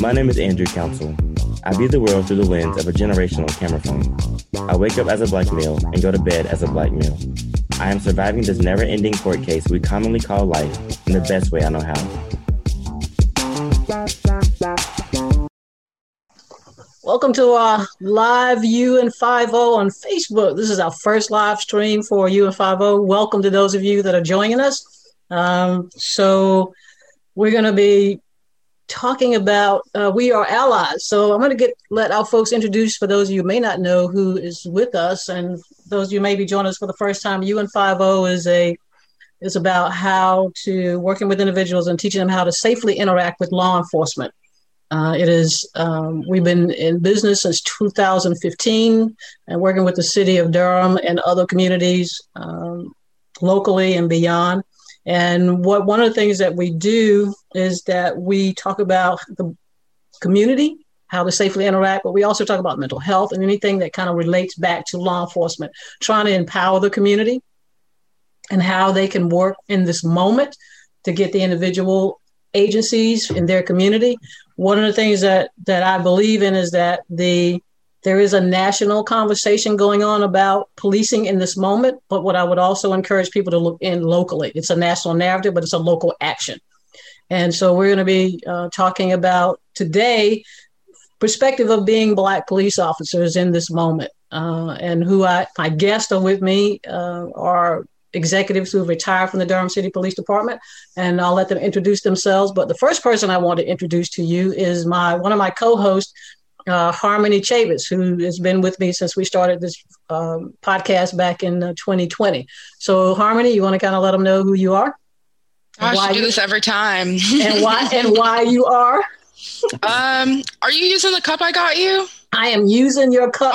My name is Andrew Council. I view the world through the lens of a generational camera phone. I wake up as a black male and go to bed as a black male. I am surviving this never ending court case we commonly call life in the best way I know how. Welcome to our live UN50 on Facebook. This is our first live stream for UN50. Welcome to those of you that are joining us. Um, so, we're going to be talking about uh, we are allies. So, I'm going to get let our folks introduce for those of you may not know who is with us, and those of you may be joining us for the first time. UN50 is a is about how to working with individuals and teaching them how to safely interact with law enforcement. Uh, it is um, we've been in business since 2015 and working with the city of Durham and other communities um, locally and beyond. And what one of the things that we do is that we talk about the community, how to safely interact, but we also talk about mental health and anything that kind of relates back to law enforcement, trying to empower the community and how they can work in this moment to get the individual agencies in their community. One of the things that that I believe in is that the there is a national conversation going on about policing in this moment, but what I would also encourage people to look in locally. It's a national narrative, but it's a local action. And so we're going to be uh, talking about today perspective of being black police officers in this moment. Uh, and who I, my guests are with me uh, are executives who have retired from the Durham City Police Department, and I'll let them introduce themselves. But the first person I want to introduce to you is my one of my co-hosts, uh, Harmony Chavis, who has been with me since we started this um, podcast back in uh, 2020. So, Harmony, you want to kind of let them know who you are? I should do this every time. and why and why you are? Um, are you using the cup I got you? I am using your cup.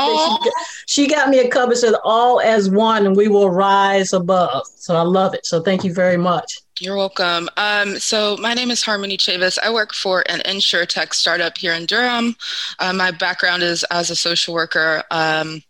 She, she, got me a cup that says all as one and we will rise above. So I love it. So thank you very much. You're welcome. Um, so my name is Harmony Chavis. I work for an insure tech startup here in Durham. Uh, my background is as a social worker. Um,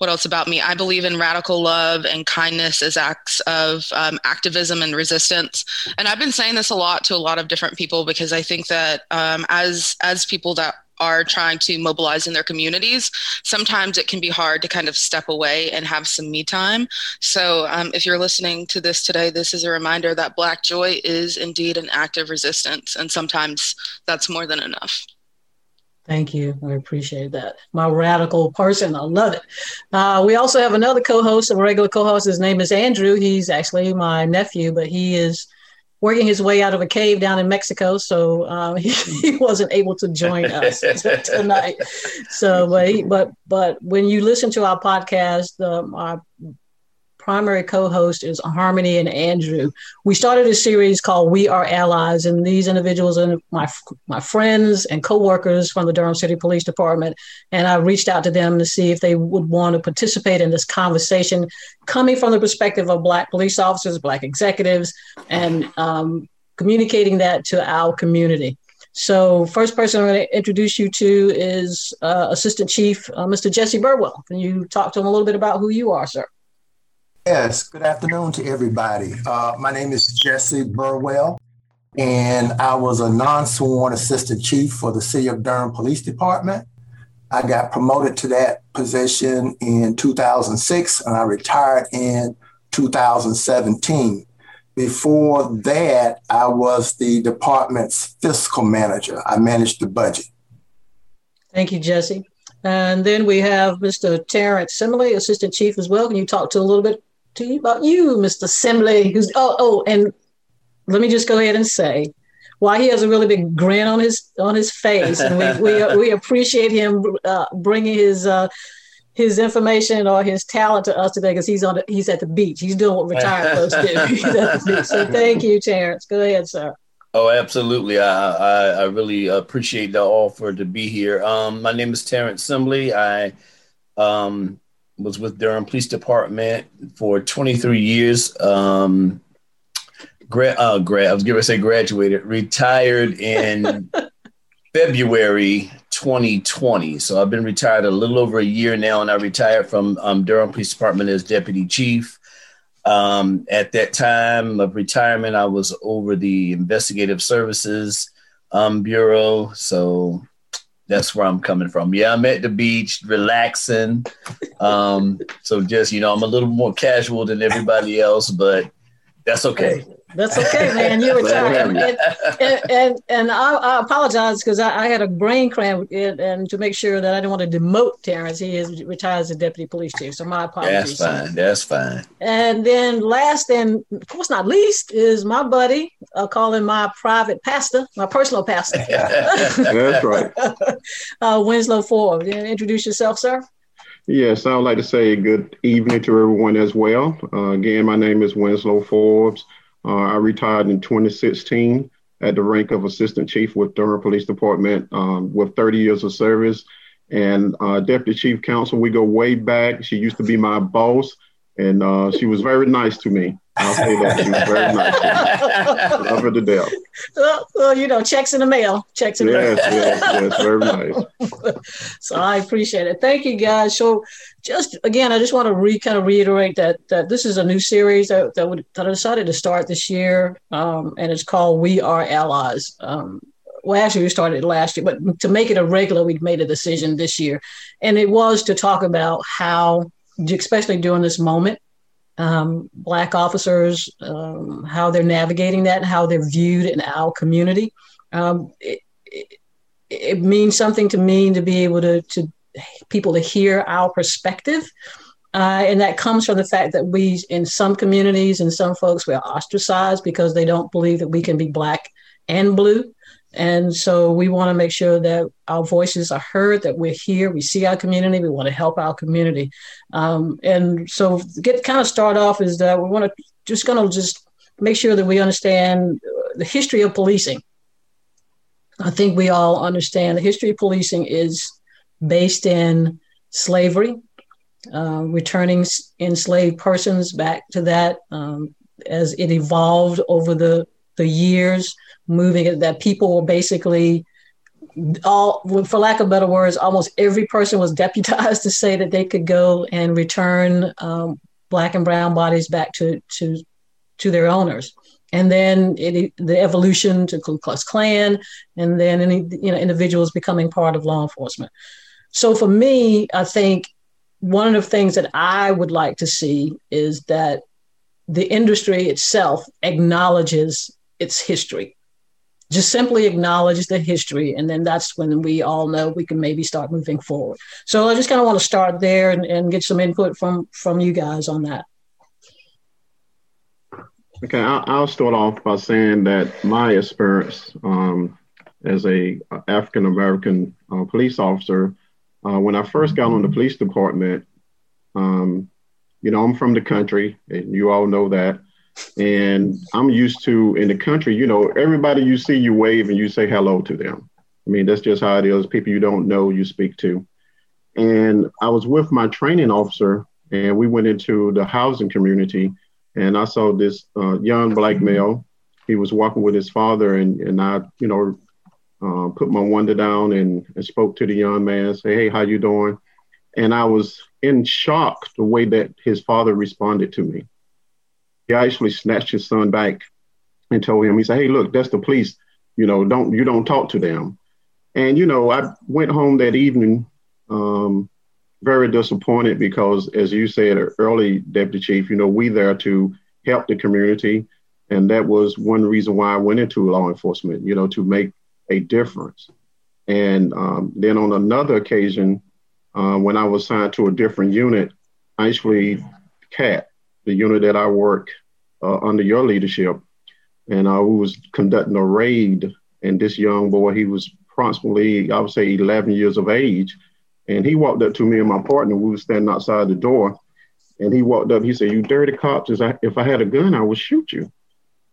what else about me? I believe in radical love and kindness as acts of um, activism and resistance. And I've been saying this a lot to a lot of different people because I think that um, as as people that are trying to mobilize in their communities, sometimes it can be hard to kind of step away and have some me time. So, um, if you're listening to this today, this is a reminder that Black joy is indeed an act of resistance, and sometimes that's more than enough. Thank you. I appreciate that. My radical person. I love it. Uh, we also have another co host, a regular co host. His name is Andrew. He's actually my nephew, but he is working his way out of a cave down in Mexico, so um, he, he, wasn't able to join us tonight. So, but he, but but when you listen to our podcast, um, our primary co-host is Harmony and Andrew. We started a series called We Are Allies, and these individuals are my my friends and coworkers from the Durham City Police Department. And I reached out to them to see if they would want to participate in this conversation, coming from the perspective of Black police officers, Black executives, and um, communicating that to our community. So, first person I'm going to introduce you to is uh, Assistant Chief uh, Mr. Jesse Burwell. Can you talk to him a little bit about who you are, sir? Yes, good afternoon to everybody. Uh, my name is Jesse Burwell, and I was a non sworn assistant chief for the City of Durham Police Department. I got promoted to that position in 2006, and I retired in 2017. Before that, I was the department's fiscal manager. I managed the budget. Thank you, Jesse. And then we have Mr. Terrence Simley, Assistant Chief as well. Can you talk to a little bit to you about you, Mr. Simley, who's oh oh, and let me just go ahead and say why he has a really big grin on his on his face, and we we, we appreciate him uh, bringing his uh, his information or his talent to us today because he's on the, he's at the beach. He's doing what retired folks do. So thank you, Terrence. Go ahead, sir. Oh, absolutely. I, I, I really appreciate the offer to be here. Um, my name is Terrence Simbly. I um, was with Durham Police Department for 23 years. Um, gra- uh, I was going to say graduated, retired in February 2020. So I've been retired a little over a year now, and I retired from um, Durham Police Department as deputy chief. Um, at that time of retirement, I was over the Investigative Services um, Bureau. So that's where I'm coming from. Yeah, I'm at the beach, relaxing. Um, so just, you know, I'm a little more casual than everybody else, but that's okay. That's okay, man. You retired, and, and, and, and I, I apologize because I, I, had a brain cramp, and, and, to make sure that I didn't want to demote Terrence, he is retired as a deputy police chief. So my apologies. That's fine. That's fine. And then last and of course not least is my buddy. I'll call him my private pastor, my personal pastor. That's right. uh, Winslow Forbes. Introduce yourself, sir. Yes, I would like to say good evening to everyone as well. Uh, again, my name is Winslow Forbes. Uh, I retired in 2016 at the rank of assistant chief with Durham Police Department um, with 30 years of service. And uh, deputy chief Council, we go way back. She used to be my boss, and uh, she was very nice to me. I'll say that she was very nice. To me. Love her to death. Well, well, you know, checks in the mail. Checks in the yes, mail. Yes, yes, very nice. so I appreciate it. Thank you, guys. So, just again, I just want to re kind of reiterate that that this is a new series that that, would, that I decided to start this year, um, and it's called "We Are Allies." Um, well, actually, we started last year, but to make it a regular, we made a decision this year, and it was to talk about how, especially during this moment, um, Black officers, um, how they're navigating that, and how they're viewed in our community. Um, it, it, it, means something to me to be able to, to people to hear our perspective. Uh, and that comes from the fact that we, in some communities and some folks, we are ostracized because they don't believe that we can be Black and blue. And so we want to make sure that our voices are heard, that we're here, we see our community, we want to help our community. Um, and so get kind of start off is that we want to just going to just make sure that we understand the history of policing. I think we all understand the history of policing is based in slavery, uh, returning enslaved persons back to that um, as it evolved over the, the years moving it that people were basically all for lack of better words almost every person was deputized to say that they could go and return um, black and brown bodies back to to to their owners and then it, the evolution to Ku Klux Klan, and then any you know individuals becoming part of law enforcement. So for me, I think one of the things that I would like to see is that the industry itself acknowledges its history. Just simply acknowledge the history and then that's when we all know we can maybe start moving forward. So i just kind of want to start there and, and get some input from from you guys on that. Okay i'll, start off by saying that my experience um, as a african american uh, police officer uh, when i first got on the police department um, you know i'm from the country and you all know that and I'm used to in the country, you know, everybody you see, you wave and you say hello to them. I mean, that's just how it is. People you don't know, you speak to. And I was with my training officer, and we went into the housing community, and I saw this uh, young black male. He was walking with his father, and and I, you know, uh, put my wonder down and, and spoke to the young man, say, "Hey, how you doing?" And I was in shock the way that his father responded to me he actually snatched his son back and told him, he said, Hey, look, that's the police. You know, don't you don't talk to them. And you know, I went home that evening um, very disappointed because, as you said early, Deputy Chief, you know, we there to help the community, and that was one reason why I went into law enforcement. You know, to make a difference. And um, then on another occasion, uh, when I was signed to a different unit, I actually, CAT, the unit that I work uh, under your leadership, and we was conducting a raid. And this young boy, he was approximately, I would say, 11 years of age, and he walked up to me and my partner. We were standing outside the door, and he walked up. He said, "You dirty cops! If I had a gun, I would shoot you."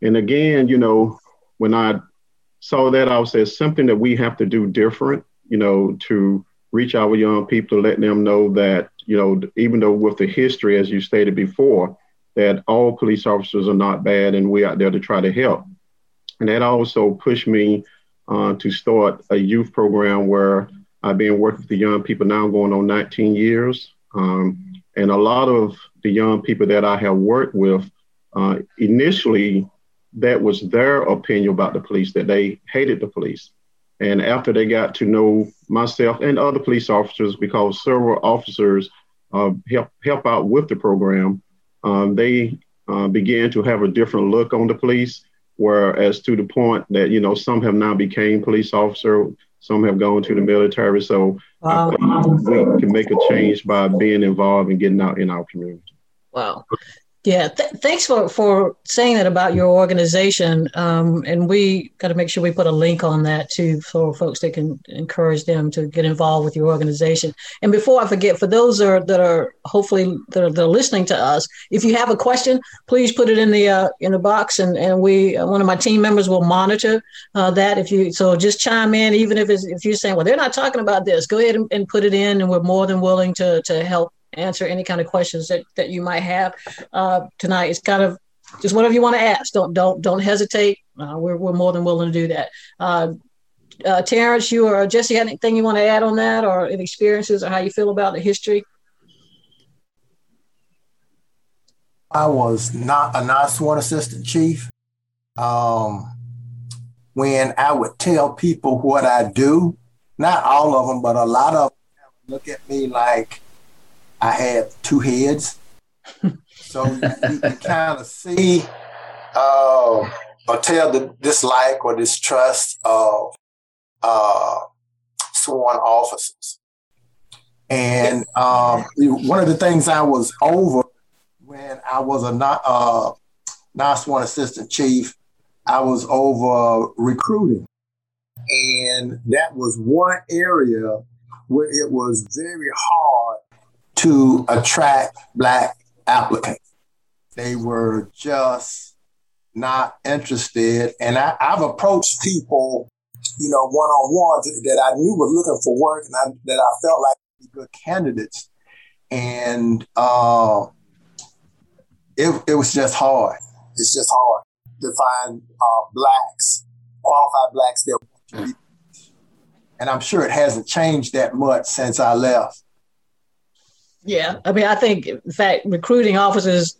And again, you know, when I saw that I say it's something that we have to do different, you know, to reach our young people, to let them know that, you know, even though with the history, as you stated before, that all police officers are not bad and we're out there to try to help. And that also pushed me uh, to start a youth program where I've been working with the young people now going on 19 years. Um, and a lot of the young people that I have worked with, uh, initially, that was their opinion about the police, that they hated the police. And after they got to know myself and other police officers, because several officers uh, help help out with the program, um, they uh, began to have a different look on the police. Whereas to the point that you know some have now became police officer, some have gone to the military. So wow. we can make a change by being involved and getting out in our community. Wow. Yeah, th- thanks for, for saying that about your organization. Um, and we got to make sure we put a link on that too for folks that can encourage them to get involved with your organization. And before I forget, for those are, that are hopefully that are, that are, listening to us, if you have a question, please put it in the uh, in the box, and and we uh, one of my team members will monitor uh, that. If you so, just chime in, even if it's, if you're saying, well, they're not talking about this, go ahead and, and put it in, and we're more than willing to to help answer any kind of questions that, that you might have uh, tonight. It's kind of just whatever you want to ask. Don't don't don't hesitate. Uh, we're we're more than willing to do that. Uh, uh, Terrence, you or Jesse, had anything you want to add on that, or any experiences, or how you feel about the history? I was not a non-sworn assistant chief. Um, when I would tell people what I do, not all of them, but a lot of them look at me like I had two heads. so you, you, you kind of see uh, or tell the dislike or distrust of uh, sworn officers. And um, one of the things I was over when I was a not, uh, non-sworn assistant chief, I was over recruiting. And that was one area where it was very hard to attract Black applicants. They were just not interested. And I, have approached people, you know, one on one that I knew were looking for work and I, that I felt like good candidates. And uh, it, it was just hard. It's just hard to find uh, blacks, qualified blacks that. Want to be and I'm sure it hasn't changed that much since I left. Yeah, I mean, I think in fact, recruiting officers,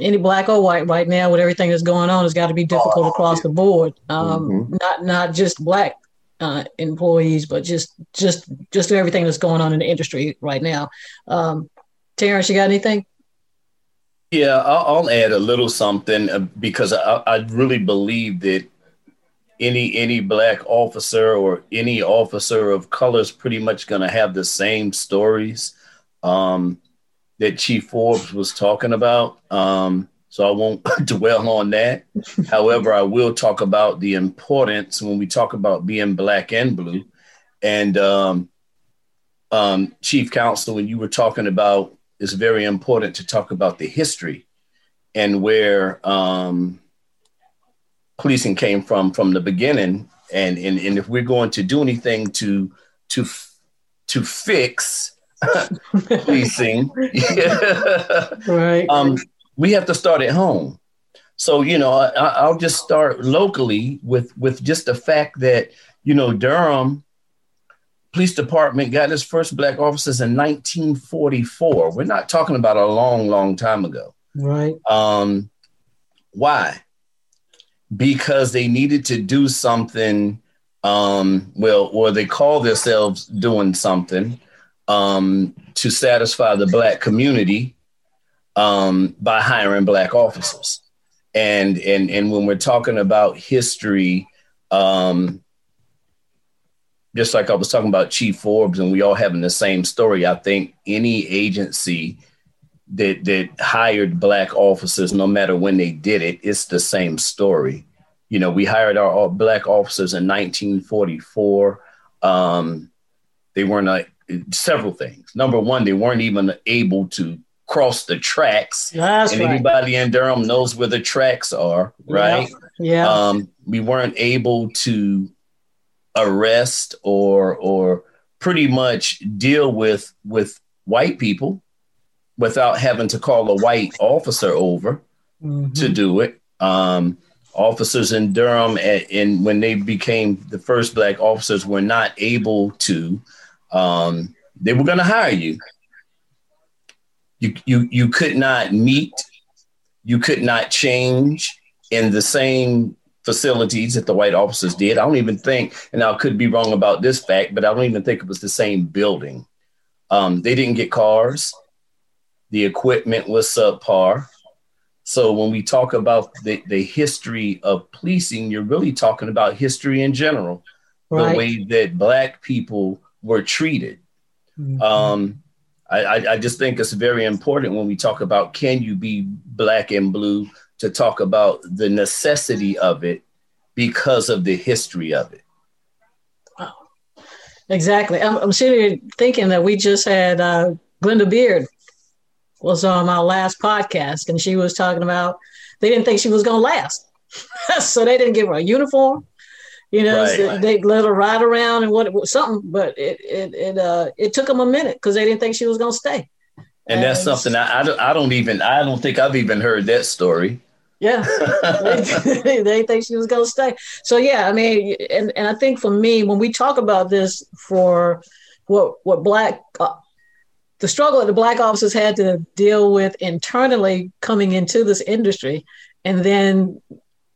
any black or white, right now with everything that's going on, has got to be difficult oh, across yeah. the board. Um, mm-hmm. Not not just black uh, employees, but just just just everything that's going on in the industry right now. Um, Terrence, you got anything? Yeah, I'll, I'll add a little something uh, because I, I really believe that any any black officer or any officer of color is pretty much going to have the same stories um, that Chief Forbes was talking about. Um, so I won't dwell on that. However, I will talk about the importance when we talk about being black and blue. And um, um, Chief Council, when you were talking about, it's very important to talk about the history and where um, policing came from from the beginning. And, and, and if we're going to do anything to to to fix policing. right. Um, we have to start at home. So you know, I, will just start locally with with just the fact that you know Durham Police Department got its first black officers in 1944. We're not talking about a long, long time ago. Right. Um, why? Because they needed to do something. Um, well, or they call themselves doing something um, to satisfy the black community um, by hiring black officers. And, and, and when we're talking about history, um, just like I was talking about Chief Forbes and we all having the same story, I think any agency that, that hired black officers, no matter when they did it, it's the same story. You know, we hired our black officers in 1944. Um, they weren't several things. Number one, they weren't even able to cross the tracks. That's and right. anybody in Durham knows where the tracks are, right? Yeah. Um, we weren't able to arrest or or pretty much deal with with white people without having to call a white officer over Mhm. to do it. Um, officers in Durham, and, and when they became the first black officers, were not able to. Um, they were going to hire you. You you you could not meet. You could not change in the same facilities that the white officers did. I don't even think, and I could be wrong about this fact, but I don't even think it was the same building. Um, they didn't get cars. The equipment was subpar. So when we talk about the, the history of policing, you're really talking about history in general, right. the way that black people were treated. Mhm. Um, I, I, I just think it's very important when we talk about can you be black and blue to talk about the necessity of it because of the history of it. Exactly. I'm, I'm sitting here thinking that we just had uh, Glenda Beard was on my last podcast, and she was talking about they didn't think she was going to last, so they didn't give her a uniform. You know, Right. so they let her ride around and what it was something, but it it it uh it took them a minute because they didn't think she was going to stay. And that's something I, I, don't, I don't even, I don't think I've even heard that story. Yeah, they, they think she was going to stay. So yeah, I mean, and and I think for me, when we talk about this, for what what black uh, the struggle that the black officers had to deal with internally coming into this industry, and then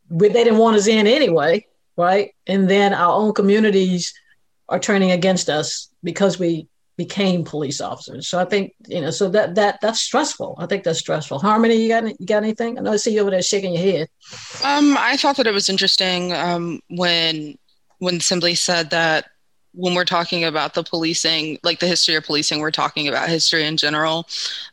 we, they didn't want us in anyway, right? And then our own communities are turning against us because we became police officers. So I think you know, so that that that's stressful. I think that's stressful. Harmony, you got any- you got anything? I know I see you over there shaking your head. Um, I thought that it was interesting um, when when Simbly said that when we're talking about the policing, like the history of policing, we're talking about history in general.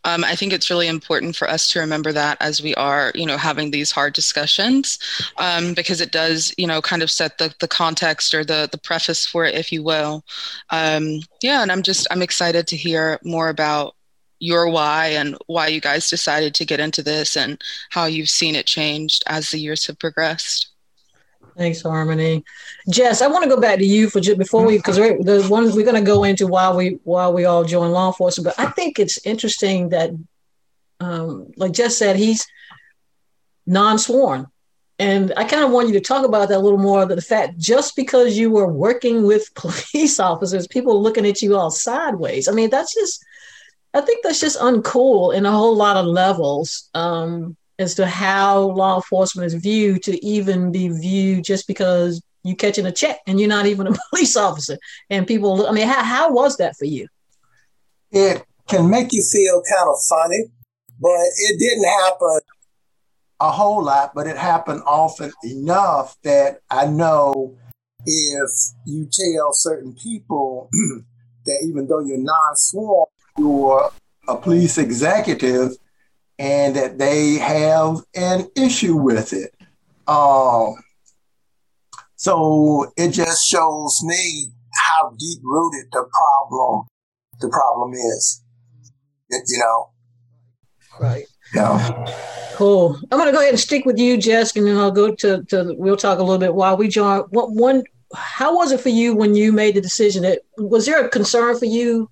Um, I think it's really important for us to remember that as we are, you know, having these hard discussions, um, because it does, you know, kind of set the the context or the the preface for it, if you will. Um, yeah, and I'm just I'm excited to hear more about your why and why you guys decided to get into this and how you've seen it changed as the years have progressed. Thanks, Harmony. Jess, I want to go back to you for just before we because the one we're going to go into why we why we all join law enforcement. But I think it's interesting that, um, like Jess said, he's non-sworn, and I kind of want you to talk about that a little more. That the fact just because you were working with police officers, people looking at you all sideways. I mean, that's just. I think that's just uncool in a whole lot of levels. Um, as to how law enforcement is viewed to even be viewed just because you're catching a check and you're not even a police officer. And people i mean how, how was that for you? It can make you feel kind of funny, but it didn't happen a whole lot, but it happened often enough that I know if you tell certain people that even though you're non sworn, you're a police executive and that they have an issue with it. Um, so it just shows me how deep rooted the problem the problem is. You know, right yeah. cool i'm going to go ahead and stick with you jess and then i'll go to, to we'll talk a little bit while we join what one how was it for you when you made the decision that was there a concern for you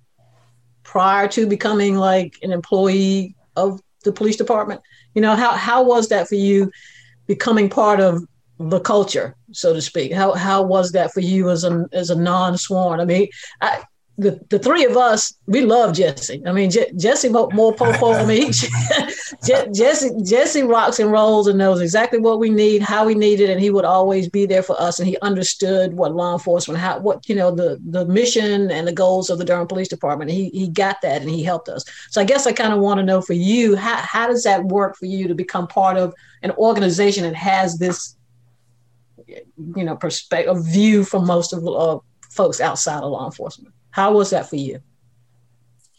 prior to becoming like an employee of the police department. You know how how was that for you becoming part of the culture so to speak? How how was that for you as a as a non-sworn? I mean I, the, the three of us, we love Jesse. I mean, Je- Jesse more, more popo. Je- Jesse Jesse rocks and rolls and knows exactly what we need, how we need it, and he would always be there for us. And he understood what law enforcement, how what you know the the mission and the goals of the Durham Police Department. He he got that and he helped us. So I guess I kind of want to know for you, how how does that work for you to become part of an organization that has this, you know, perspective view from most of the uh, folks outside of law enforcement. How was that for you?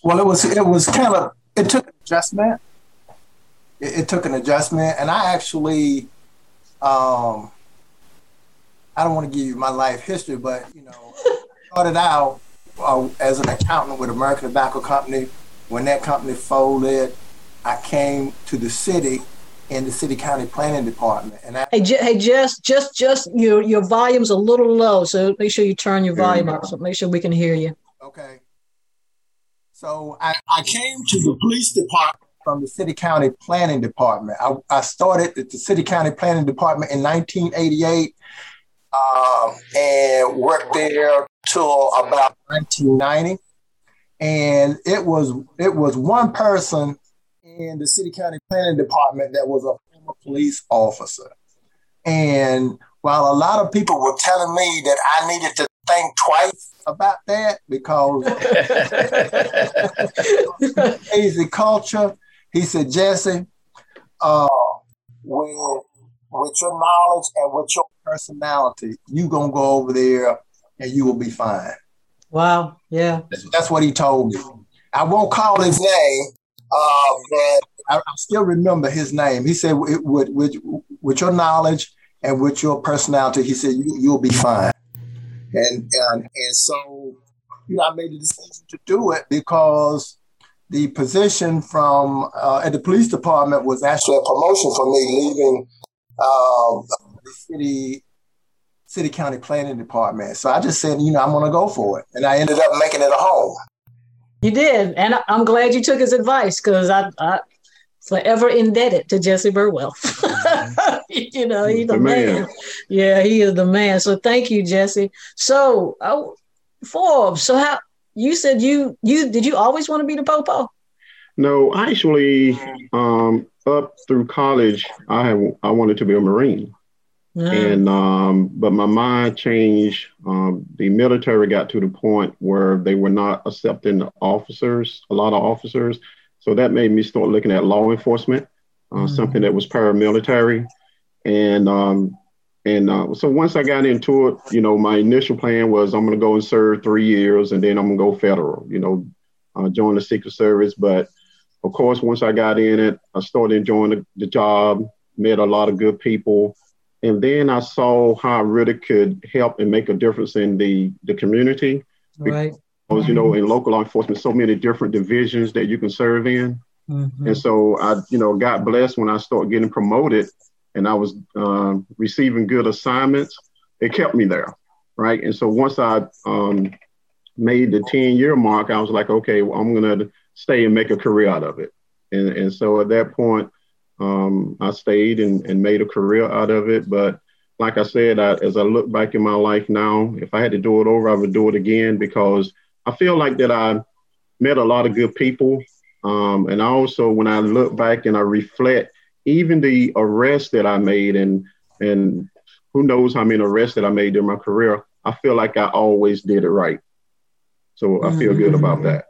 Well, it was it was kind of it took an adjustment. It, it took an adjustment, and I actually, um, I don't want to give you my life history, but you know, started out uh, as an accountant with American Tobacco Company. When that company folded, I came to the city in the city county planning department. And I, hey, J- hey, just, just, just your your volume's a little low, so make sure you turn your volume up. So make sure we can hear you. Okay. So I, I came to the police department from the city county planning department. I, I started at the city county planning department in 1988 um, and worked there till about 1990. And it was it was one person in the city county planning department that was a former police officer. And while a lot of people were telling me that I needed to think twice about that because crazy culture, he said, Jesse, uh, with, with your knowledge and with your personality, you gonna go over there and you will be fine. Wow. Yeah. That's, that's what he told me. I won't call his name, uh, but I, I, still remember his name. He said, with, with, with your knowledge and with your personality, he said, you, you'll be fine. And, and, and so, you know, I made the decision to do it because the position from uh, at the police department was actually a promotion for me leaving uh, the city city county planning department. So I just said, you know, I'm going to go for it, and I ended up making it a home. You did, and I'm glad you took his advice because I, I forever indebted to Jesse Burwell. you know, he's the, the man. man. Yeah, he is the man. So thank you, Jesse. So, oh, Forbes. So how you said you you did you always want to be the popo? No, actually, um, up through college, I have I wanted to be a Marine. And um, but my mind changed. Um, the military got to the point where they were not accepting officers, a lot of officers. So that made me start looking at law enforcement, uh, mm something that was paramilitary. And um, and uh, so once I got into it, you know, my initial plan was I'm going to go and serve three years, and then I'm going to go federal. You know, uh, join the Secret Service. But of course, once I got in it, I started enjoying the, the job, met a lot of good people and then I saw how I really could help and make a difference in the the community. Right. You know, in local law enforcement, so many different divisions that you can serve in, mm-hmm. and so I, you know, got blessed when I started getting promoted, and I was um, receiving good assignments. It kept me there, right? And so once I um, made the ten year mark, I was like, okay, well, I'm gonna stay and make a career out of it. And and so at that point, um, I stayed and, and made a career out of it. But like I said, I, as I look back in my life now, if I had to do it over, I would do it again because I feel like that I met a lot of good people. Um, and also, when I look back and I reflect, even the arrests that I made and and who knows how many arrests that I made during my career, I feel like I always did it right. So I feel good about mm-hmm. that.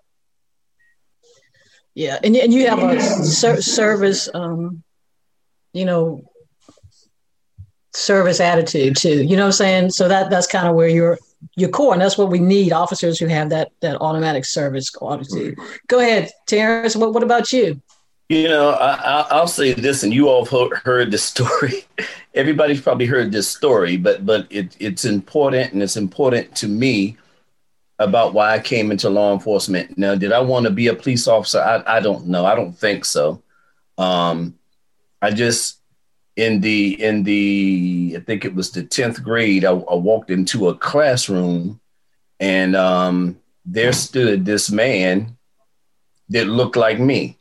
Yeah, and and you have a ser- service, um, you know, service attitude too. You know what I'm saying? So that that's kind of where you're your core, and that's what we need: officers who have that that automatic service attitude. Go ahead, Terrence. What what about you? You know, I, will say this, and you all have heard the story. Everybody's probably heard this story, but but it, it's important, and it's important to me about why I came into law enforcement. Now, did I want to be a police officer? I, I don't know. I don't think so. Um, I just in the in the I think it was the tenth grade. I, I, walked into a classroom, and um, there stood this man that looked like me.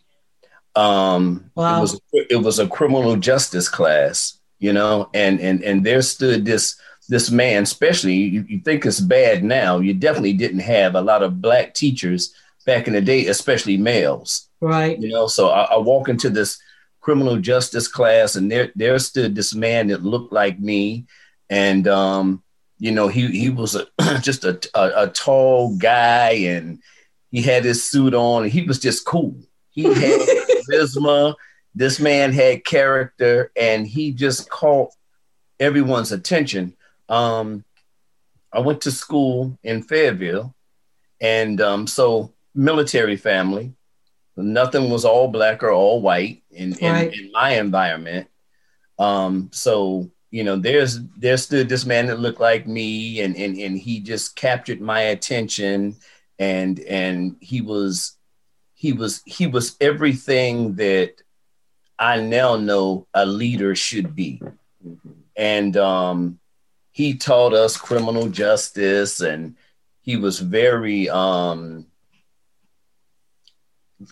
Um, wow. It was it was a criminal justice class, you know, and and and there stood this this man, especially you, you think it's bad now. You definitely didn't have a lot of black teachers back in the day, especially males. Right. You know, so I, I walk into this criminal justice class, and there there stood this man that looked like me, and um, you know, he he was a just a, a, a tall guy, and he had his suit on, and he was just cool. He had charisma. This man had character, and he just caught everyone's attention. Um, I went to school in Fayetteville, and um, so military family. Nothing was all black or all white in, right. in, in, my environment. Um, so you know, there's there stood this man that looked like me, and and and he just captured my attention, and and he was he was he was everything that I now know a leader should be. Mm-hmm. And um, he taught us criminal justice and he was very um,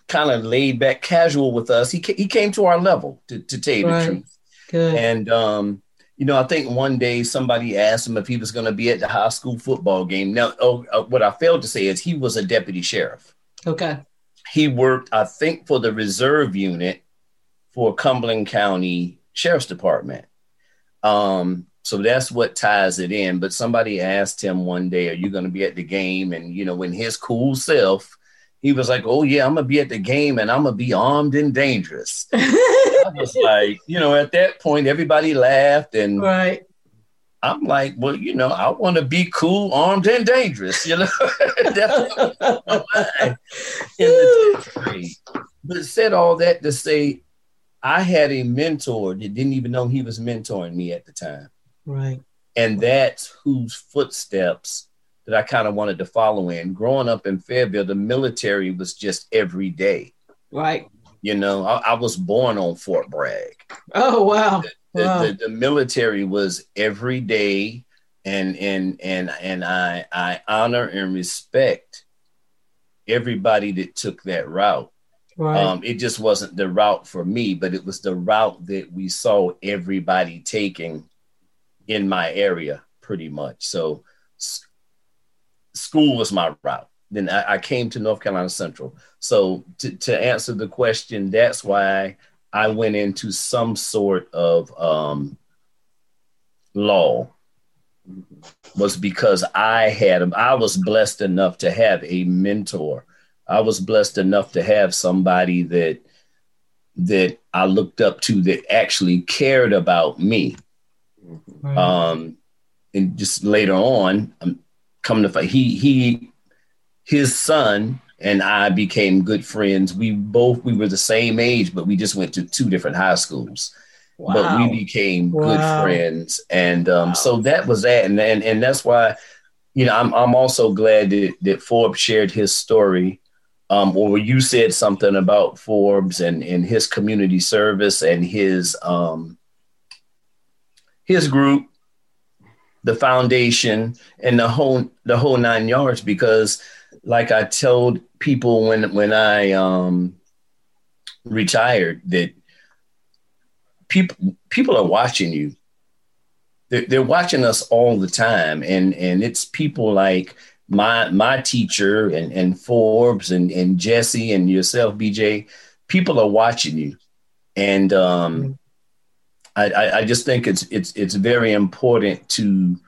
kind of laid back, casual with us. He, he came to our level, to, to tell you right. the truth. Good. And, um, you know, I think one day somebody asked him if he was going to be at the high school football game. Now, oh, uh, what I failed to say is he was a deputy sheriff. Okay. He worked, I think, for the reserve unit for Cumberland County Sheriff's Department. Um, so that's what ties it in. But somebody asked him one day, Are you going to be at the game? And, you know, when his cool self, he was like, Oh, yeah, I'm to be at the game and I'm to be armed and dangerous. I was like, you know, at that point, everybody laughed. And right. I'm like, Well, you know, I want to be cool, armed, and dangerous. You know, that's my mind. But said all that to say, I had a mentor that didn't even know he was mentoring me at the time. Right. And that's whose footsteps that I kind of wanted to follow in. Growing up in Fayetteville, the military was just every day. Right. You know, I, I was born on Fort Bragg. Oh wow. The, wow. The, the, the military was every day and and and and I I honor and respect everybody that took that route. Right. Um, it just wasn't the route for me, but it was the route that we saw everybody taking in my area pretty much. So school was my route. Then I, I, came to North Carolina Central. So to, to answer the question, that's why I went into some sort of um, law was because I had I was blessed enough to have a mentor. I was blessed enough to have somebody that that I looked up to that actually cared about me. Right. Um, and just later on, I'm coming to find he he his son and I became good friends. We both we were the same age, but we just went to two different high schools. Wow. But we became wow. good friends, and um, wow. so that was that, and, and and that's why, you know, I'm I'm also glad that that Forbes shared his story, um, or you said something about Forbes and and his community service and his um his group, the foundation, and the whole the whole nine yards. Because, like I told people when when I um, retired, that people people are watching you. They're, they're watching us all the time, and and it's people like my my teacher and and Forbes and and Jesse and yourself, BJ. People are watching you, and um, I, I just think it's it's it's very important to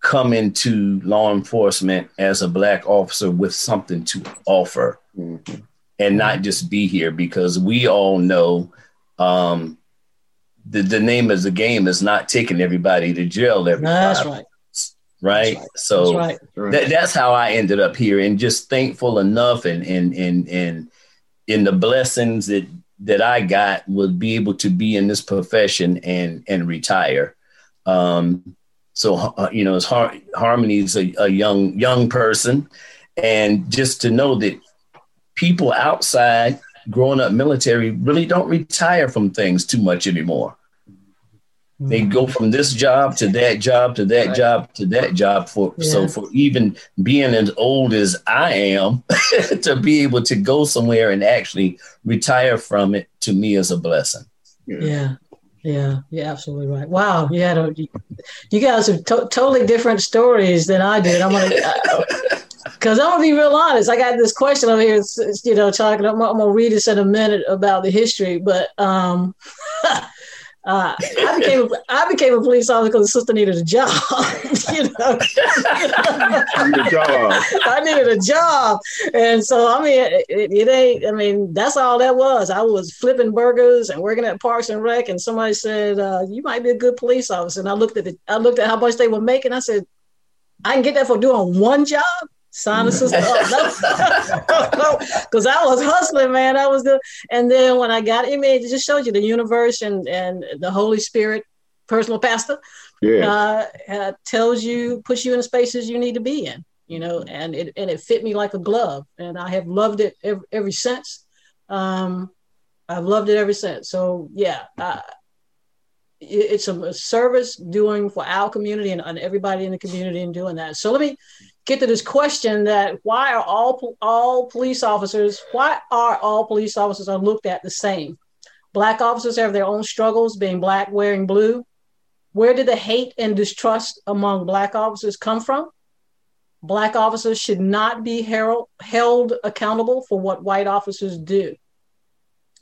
come into law enforcement as a black officer with something to offer mm-hmm. and not just be here because we all know um, the, the name of the game is not taking everybody to jail every that's right right? right. So that's, right. That, that's how I ended up here, and just thankful enough, and and and and in the blessings that that I got would be able to be in this profession and and retire. Um, so uh, you know, it's Har- Harmony is a, a young young person, and just to know that people outside growing up military really don't retire from things too much anymore. They go from this job to that job to that right. job to that job for yeah. so for even being as old as I am to be able to go somewhere and actually retire from it to me is a blessing. Yeah. Yeah, you're absolutely right. Wow, you had a, you guys have to- totally different stories than I did. I'm gonna, because I'm gonna be real honest. I got this question over here, you know, talking. I'm, I'm, gonna read this in a minute about the history, but um, uh, I became a, I became a police officer because the sister needed a job. you know, need a job. I needed a job, and so I mean, it, it, ain't. I mean, that's all that was. I was flipping burgers and working at Parks and Rec, and somebody said, uh, "You might be a good police officer." And I looked at the, I looked at how much they were making. I said, "I can get that for doing one job." Sign a sister up. Because I was hustling, man. I was the and then when I got it, it just showed you the universe and and the Holy Spirit, personal pastor, yeah. uh, uh, tells you, puts you in the spaces you need to be in. you know, and it and it fit me like a glove, and I have loved it ever, ever since. Um, I've loved it ever since. So yeah, uh, it, it's a, service doing for our community and, and everybody in the community and doing that. So let me get to this question that why are all all police officers why are all police officers are looked at the same? Black officers have their own struggles being black wearing blue. Where did the hate and distrust among black officers come from? Black officers should not be held, held accountable for what white officers do.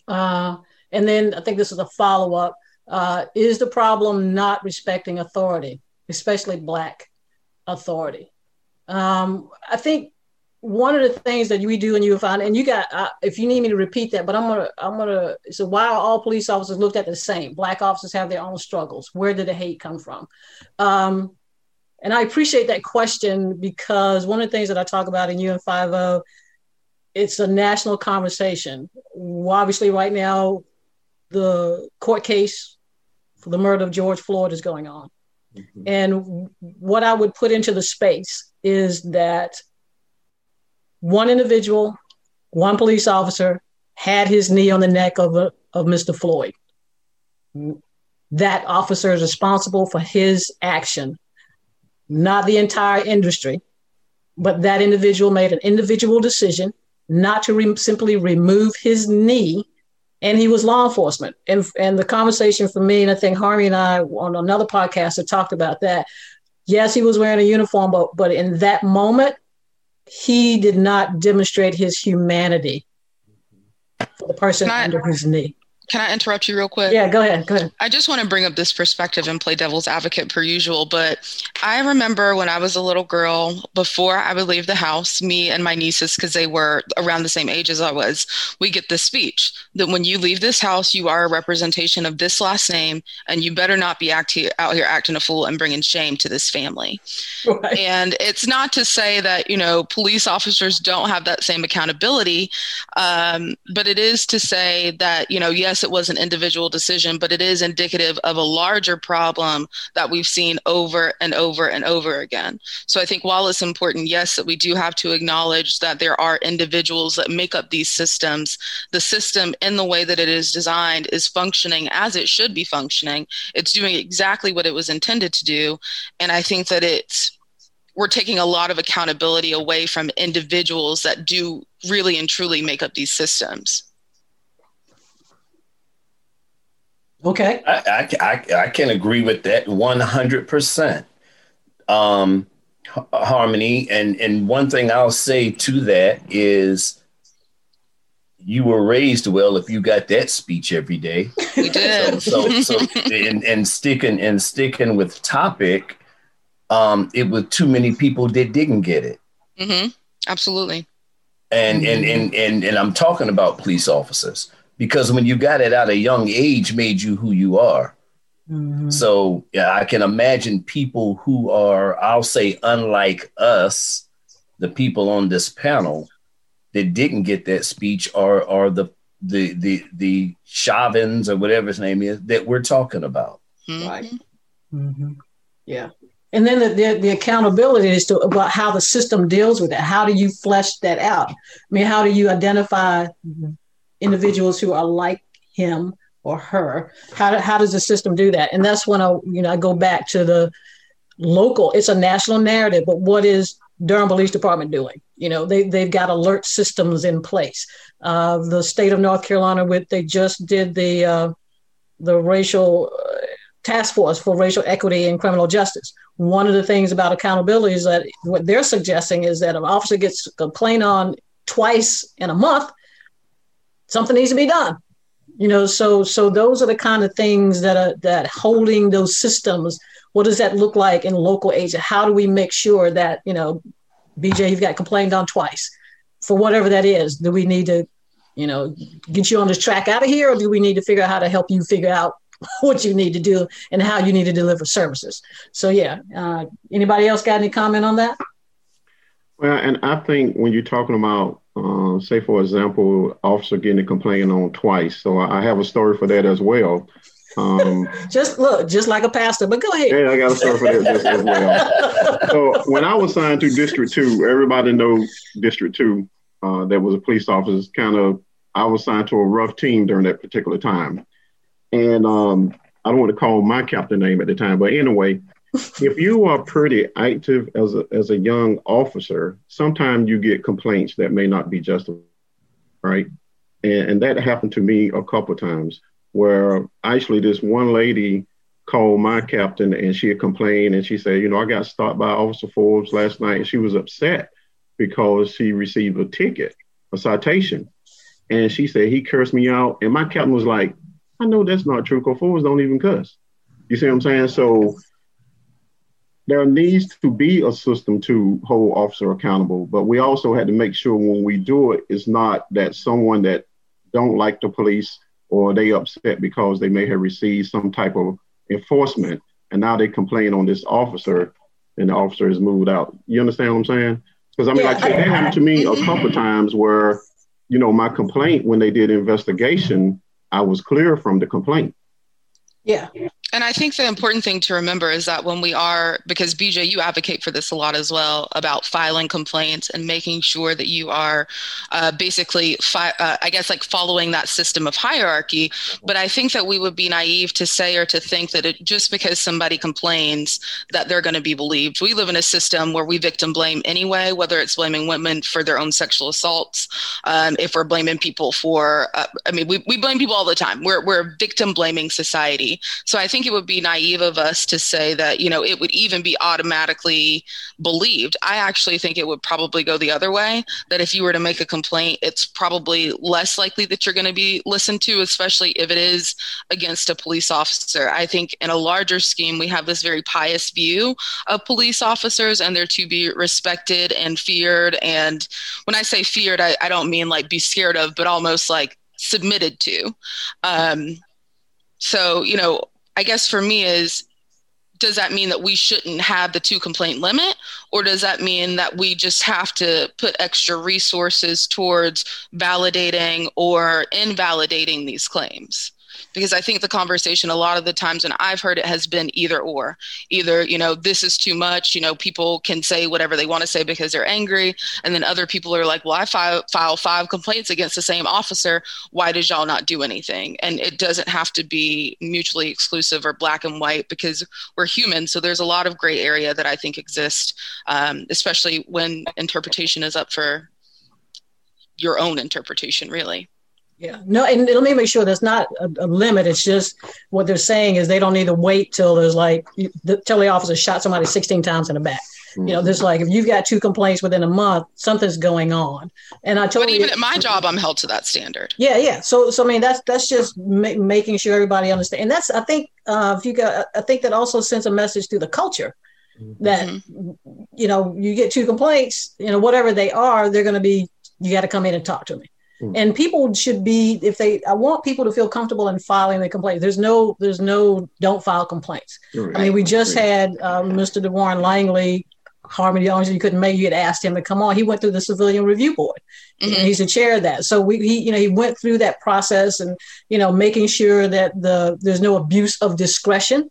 Uh, and then i think this is a follow-up. Uh, is the problem not respecting authority especially black authority um, I think one of the things that we do in UFI, and you got, uh, if you need me to repeat that, but I'm gonna, I'm gonna. So why are all police officers looked at the same? Black officers have their own struggles. Where did the hate come from? Um, and I appreciate that question because one of the things that I talk about in UN50, it's a national conversation. Obviously, right now, the court case for the murder of George Floyd is going on. Mm-hmm. And what I would put into the space is that one individual, one police officer had his knee on the neck of, a, of Mr. Floyd. That officer is responsible for his action, not the entire industry, but that individual made an individual decision not to re- simply remove his knee and he was law enforcement. And and the conversation for me, and I think Harvey and I on another podcast had talked about that. Yes, he was wearing a uniform, but but in that moment, he did not demonstrate his humanity for the person I, under his knee. Can I interrupt you real quick? Yeah, go ahead. Go ahead. I just want to bring up this perspective and play devil's advocate per usual. But I remember when I was a little girl, before I would leave the house, me and my nieces, because they were around the same age as I was, we get this speech that when you leave this house, you are a representation of this last name, and you better not be act- out here acting a fool and bringing shame to this family. Right. And it's not to say that, you know, police officers don't have that same accountability, um, but it is to say that, you know, yes, yes, it was an individual decision, but it is indicative of a larger problem that we've seen over and over and over again. So I think while it's important, yes, that we do have to acknowledge that there are individuals that make up these systems, the system in the way that it is designed is functioning as it should be functioning. It's doing exactly what it was intended to do. And I think that it's we're taking a lot of accountability away from individuals that do really and truly make up these systems. Okay. I, I, I, I can agree with that 100%. Um, harmony. And, and one thing I'll say to that is you were raised well if you got that speech every day. We did. So, so, so and, and sticking and sticking with topic, um, it was too many people that didn't get it. Mm-hmm. Absolutely. And, mm-hmm. and, and, and, and I'm talking about police officers because when you got it at a young age made you who you are. Mm-hmm. So yeah, I can imagine people who are, I'll say, unlike us, the people on this panel that didn't get that speech are are the the the the Chauvins or whatever his name is that we're talking about. Mm-hmm. Right. Mm-hmm. Yeah. And then the, the, the, accountability is to about how the system deals with it. How do you flesh that out? I mean, how do you identify individuals who are like him or her. How, how does the system do that? And that's when i you know i go back to the local it's a national narrative but what is durham police department doing? You know they, they've got alert systems in place. Uh, the state of north carolina with they just did the uh, the racial uh, task force for racial equity and criminal justice. One of the things about accountability is that what they're suggesting is that an officer gets complained on twice in a month something needs to be done. You know so so those are the kind of things that are that holding those systems. What does that look like in local agent? How do we make sure that you know bj you've got complained on twice? For whatever that is do we need to you know get you on this track out of here or do we need to figure out how to help you figure out what you need to do and how you need to deliver services? So yeah uh, anybody else got any comment on that? Well and i think when you're talking about uh, say, for example, officer getting a complaint on twice. So I have a story for that as well. Um, just look, just like a pastor, but go ahead. Yeah, I got to start for that just as well. so when I was signed to District Two, everybody knows District Two. Uh, that was a police officer. Kind of, I was signed to a rough team during that particular time, and um, I don't want to call my captain name at the time, but anyway, if you are pretty active as a as a young officer, sometimes you get complaints that may not be justified, right? And, and that happened to me a couple times where actually this one lady called my captain and she had complained and she said, you know, I got stopped by Officer Forbes last night and she was upset because she received a ticket, a citation. And she said he cursed me out. And my captain was like, I know that's not true because Forbes don't even cuss. You see what I'm saying? So there needs to be a system to hold officer accountable, but we also had to make sure when we do it, it's not that someone that don't like the police or they upset because they may have received some type of enforcement and now they complain on this officer and the officer is moved out. You understand what I'm saying? Because I mean, yeah, like that happened to me a couple mm-hmm. times where, you know, my complaint when they did investigation, I was clear from the complaint. Yeah. And I think the important thing to remember is that when we are, because BJ, you advocate for this a lot as well about filing complaints and making sure that you are uh, basically, fi- uh, I guess, like following that system of hierarchy. But I think that we would be naive to say or to think that it, just because somebody complains that they're going to be believed. We live in a system where we victim blame anyway, whether it's blaming women for their own sexual assaults, um, if we're blaming people for, uh, I mean, we, we blame people all the time. We're, we're a victim blaming society. So I think think it would be naive of us to say that, you know, it would even be automatically believed. I actually think it would probably go the other way, that if you were to make a complaint, it's probably less likely that you're going to be listened to, especially if it is against a police officer. I think in a larger scheme, we have this very pious view of police officers and they're to be respected and feared. And when I say feared, I, I don't mean like be scared of, but almost like submitted to. Um, so, you know, I guess for me is does that mean that we shouldn't have the two complaint limit? Or does that mean that we just have to put extra resources towards validating or invalidating these claims because I think the conversation a lot of the times when I've heard it has been either or. Either, you know, this is too much, you know, people can say whatever they want to say because they're angry. And then other people are like, well, I file, file five complaints against the same officer. Why did y'all not do anything? And it doesn't have to be mutually exclusive or black and white because we're human. So there's a lot of gray area that I think exists, um, especially when interpretation is up for your own interpretation, really. Yeah, no, and let me make sure there's not a, a, limit. It's just what they're saying is they don't need to wait till there's like the, till the officer shot somebody 16 times in the back. Mm-hmm. You know, there's like if you've got two complaints within a month, something's going on. And I told you but even at my job, I'm held to that standard. Yeah, yeah. So, so I mean, that's that's just ma- making sure everybody understands. And that's I think uh, if you got, I think that also sends a message to the culture mm-hmm. that mm-hmm. you know you get two complaints, you know, whatever they are, they're going to be. You got to come in and talk to me. Mm. And people should be, if they, I want people to feel comfortable in filing their complaints. There's no, there's no, don't file complaints. Right. I mean, we just had um, Mr. DeWarren Langley, Harmony, the you couldn't make, you had asked him to come on. He went through the Civilian Review Board. Mm-hmm. he's the chair of that. So we, he, you know, he went through that process and, you know, making sure that the there's no abuse of discretion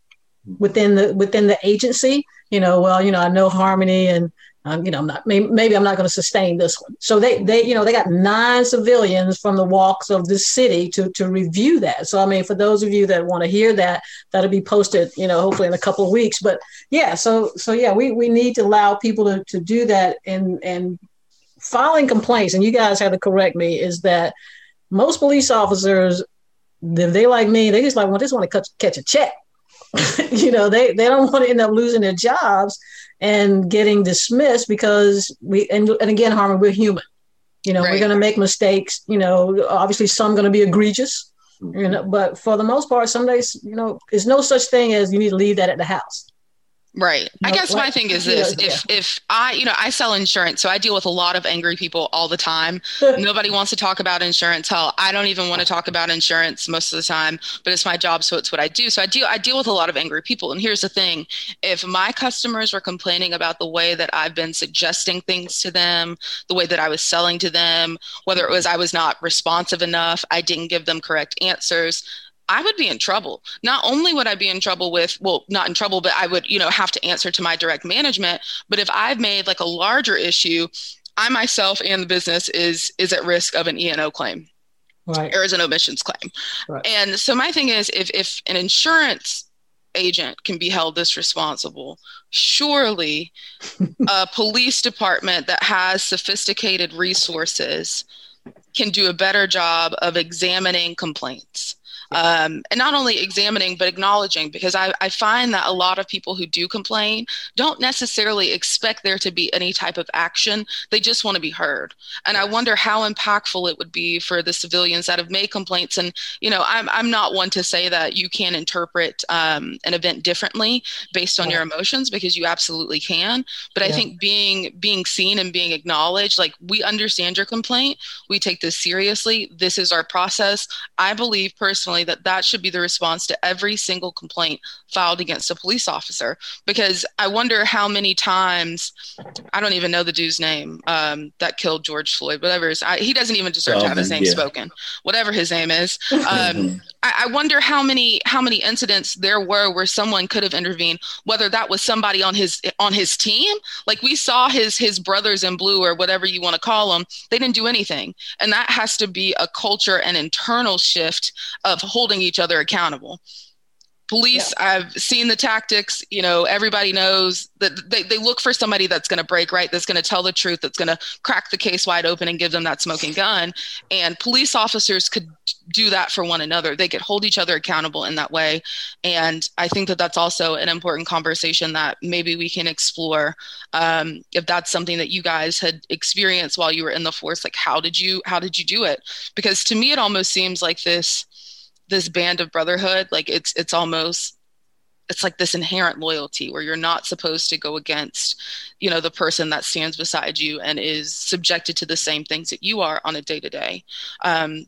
within the within the agency. You know, well, you know, I know Harmony and you know, I'm not maybe, maybe I'm not going to sustain this one. So they they you know they got nine civilians from the walks of the city to to review that. So I mean, for those of you that want to hear that, that'll be posted, you know, hopefully in a couple of weeks. But yeah, so so yeah, we we need to allow people to to do that and and filing complaints. And you guys have to correct me is that most police officers, they like me, they just like well, just want to catch a check. you know, they they don't want to end up losing their jobs and getting dismissed because we and, and again harmon we're human. You know right. we're going to make mistakes. You know obviously some going to be egregious you mm-hmm. know but for the most part some days you know there's no such thing as you need to leave that at the house Right. I guess like, my thing is this: yeah, if yeah. if I, you know, I sell insurance, so I deal with a lot of angry people all the time. Nobody wants to talk about insurance. Hell, I don't even want to talk about insurance most of the time, but it's my job, so it's what I do. So I do I deal with a lot of angry people. And here's the thing: if my customers were complaining about the way that I've been suggesting things to them, the way that I was selling to them, whether it was I was not responsive enough, I didn't give them correct answers I would be in trouble. Not only would I be in trouble with, well, not in trouble, but I would, you know, have to answer to my direct management. But if I've made like a larger issue, I myself and the business is is at risk of an E&O claim. Right. Or as an omissions claim. Right. And so my thing is if if an insurance agent can be held this responsible, surely a police department that has sophisticated resources can do a better job of examining complaints um, and not only examining but acknowledging because I, I find that a lot of people who do complain don't necessarily expect there to be any type of action. They just want to be heard. And yes. i wonder how impactful it would be for the civilians that have made complaints. And you know i'm, I'm not one to say that you can interpret um, an event differently based on yeah. your emotions because you absolutely can. But yeah. i think being being seen and being acknowledged like we understand your complaint. We take this seriously. This is our process. I believe personally that that should be the response to every single complaint filed against a police officer because I wonder how many times I don't even know the dude's name um, that killed George Floyd, whatever I, he doesn't even deserve to have his name yeah. spoken, whatever his name is. Um, I, wonder how many how many incidents there were where someone could have intervened, whether that was somebody on his on his team, like we saw his his brothers in blue or whatever you want to call them, they didn't do anything, and that has to be a culture and internal shift of holding each other accountable police yeah. i've seen the tactics you know everybody knows that they, they look for somebody that's going to break right? That's going to tell the truth that's going to crack the case wide open and give them that smoking gun. And police officers could do that for one another. They could hold each other accountable in that way. And i think that that's also an important conversation that maybe we can explore um, if that's something that you guys had experienced while you were in the force like how did you how did you do it? Because to me it almost seems like this this band of brotherhood like it's it's almost it's like this inherent loyalty where you're not supposed to go against you know the person that stands beside you and is subjected to the same things that you are on a day to day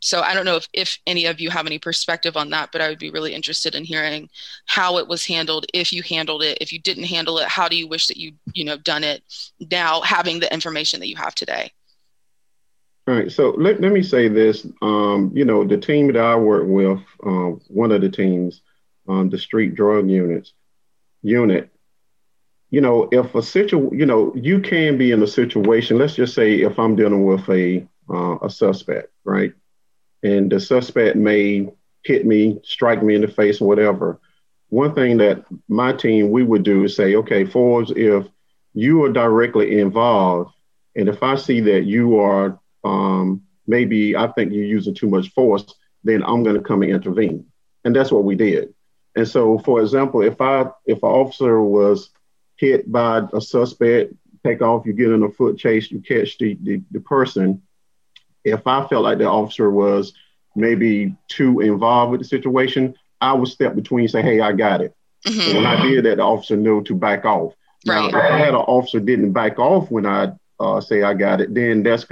so i don't know if, if any of you have any perspective on that but i would be really interested in hearing how it was handled if you handled it. If you didn't handle it how do you wish that you you know done it now having the information that you have today all right. So let, let me say this. Um, you know, the team that I work with, uh, one of the teams, um, the street drug units unit, you know, if a situ, you know, you can be in a situation. Let's just say if I'm dealing with a uh, a suspect, right, and the suspect may hit me, strike me in the face, whatever. One thing that my team we would do is say, okay, Forbes, if you are directly involved, and if I see that you are um, maybe I think you're using too much force, then I'm going to come and intervene. And that's what we did. And so, for example, if I if an officer was hit by a suspect, take off, you get in a foot chase, you catch the, the, the person. If I felt like the officer was maybe too involved with the situation, I would step between and say, hey, I got it. Mm-hmm. when I did that, the officer knew to back off. Right. Now, if I had an officer didn't back off when I uh, say I got it, then that's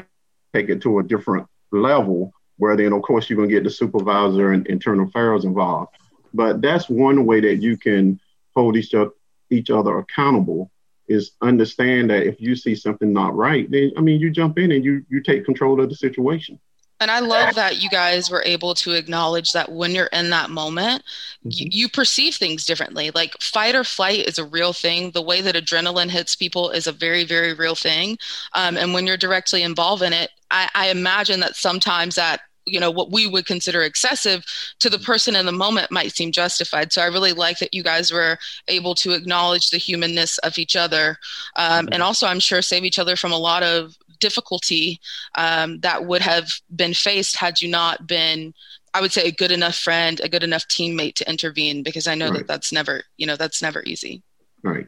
take it to a different level where then of course you're going to get the supervisor and internal affairs involved. But that's one way that you can hold each other each other accountable is understand that if you see something not right then i mean you jump in and you you take control of the situation and I love that you guys were able to acknowledge that when you're in that moment, mm-hmm. you, you perceive things differently. Like fight or flight is a real thing. The way that adrenaline hits people is a very, very real thing. Um, and when you're directly involved in it, I, I imagine that sometimes that you know what we would consider excessive to the person in the moment might seem justified so i really like that you guys were able to acknowledge the humanness of each other um, mm-hmm. and also i'm sure save each other from a lot of difficulty um, that would have been faced had you not been i would say a good enough friend a good enough teammate to intervene because i know right. that that's never you know that's never easy. Right.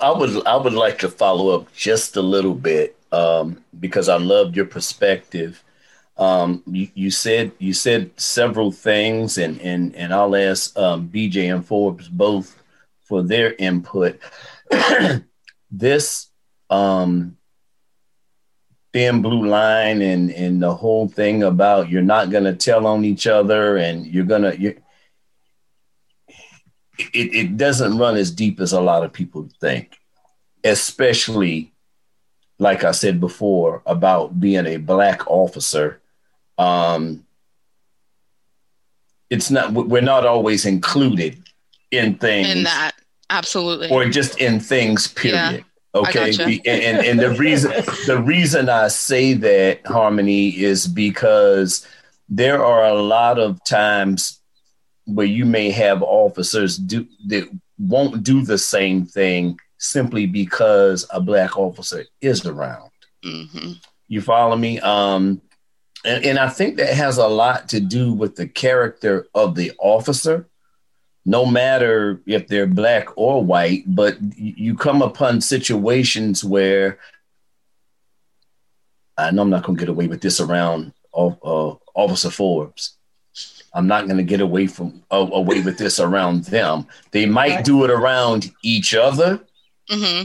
I would i would like to follow up just a little bit um, because i loved your perspective. Um, you, you, said you said several things and and and i'll ask um, bj and forbes both for their input. This um, thin blue line and and the whole thing about you're not going to tell on each other and you're going to you it, it doesn't run as deep as a lot of people think especially like i said before about being a black officer. Um it's not we're not always included in things in that absolutely. or just in things period. Yeah, okay gotcha. And, and the reason the reason i say that harmony is because there are a lot of times where you may have officers do that won't do the same thing simply because a black officer is around hmm you follow me? Um, and, and I think that has a lot to do with the character of the officer, no matter if they're black or white. But you come upon situations where I know I'm not going to get away with this around uh, Officer Forbes. I'm not going to get away from uh, away with this around them. They might do it around each other, hmm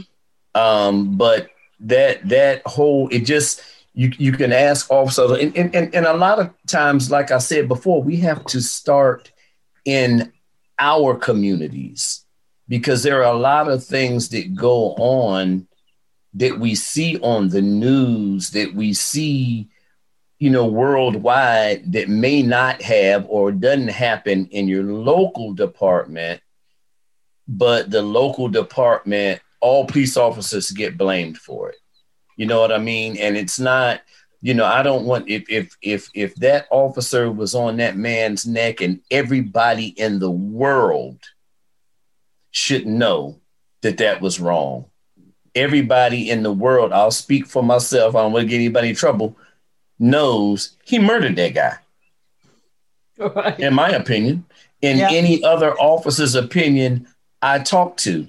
um, but that that whole it just you you can ask officers and, and, and, and a lot of times like i said before we have to start in our communities because there are a lot of things that go on that we see on the news that we see you know worldwide that may not have or doesn't happen in your local department but the local department all police officers get blamed for it. You know what i mean? And it's not you know i don't want if if if if that officer was on that man's neck and everybody in the world should know that that was wrong everybody in the world i'll speak for myself i don't want to get anybody in trouble knows he murdered that guy Right. in my opinion, in Yeah. any other officer's opinion I talk to.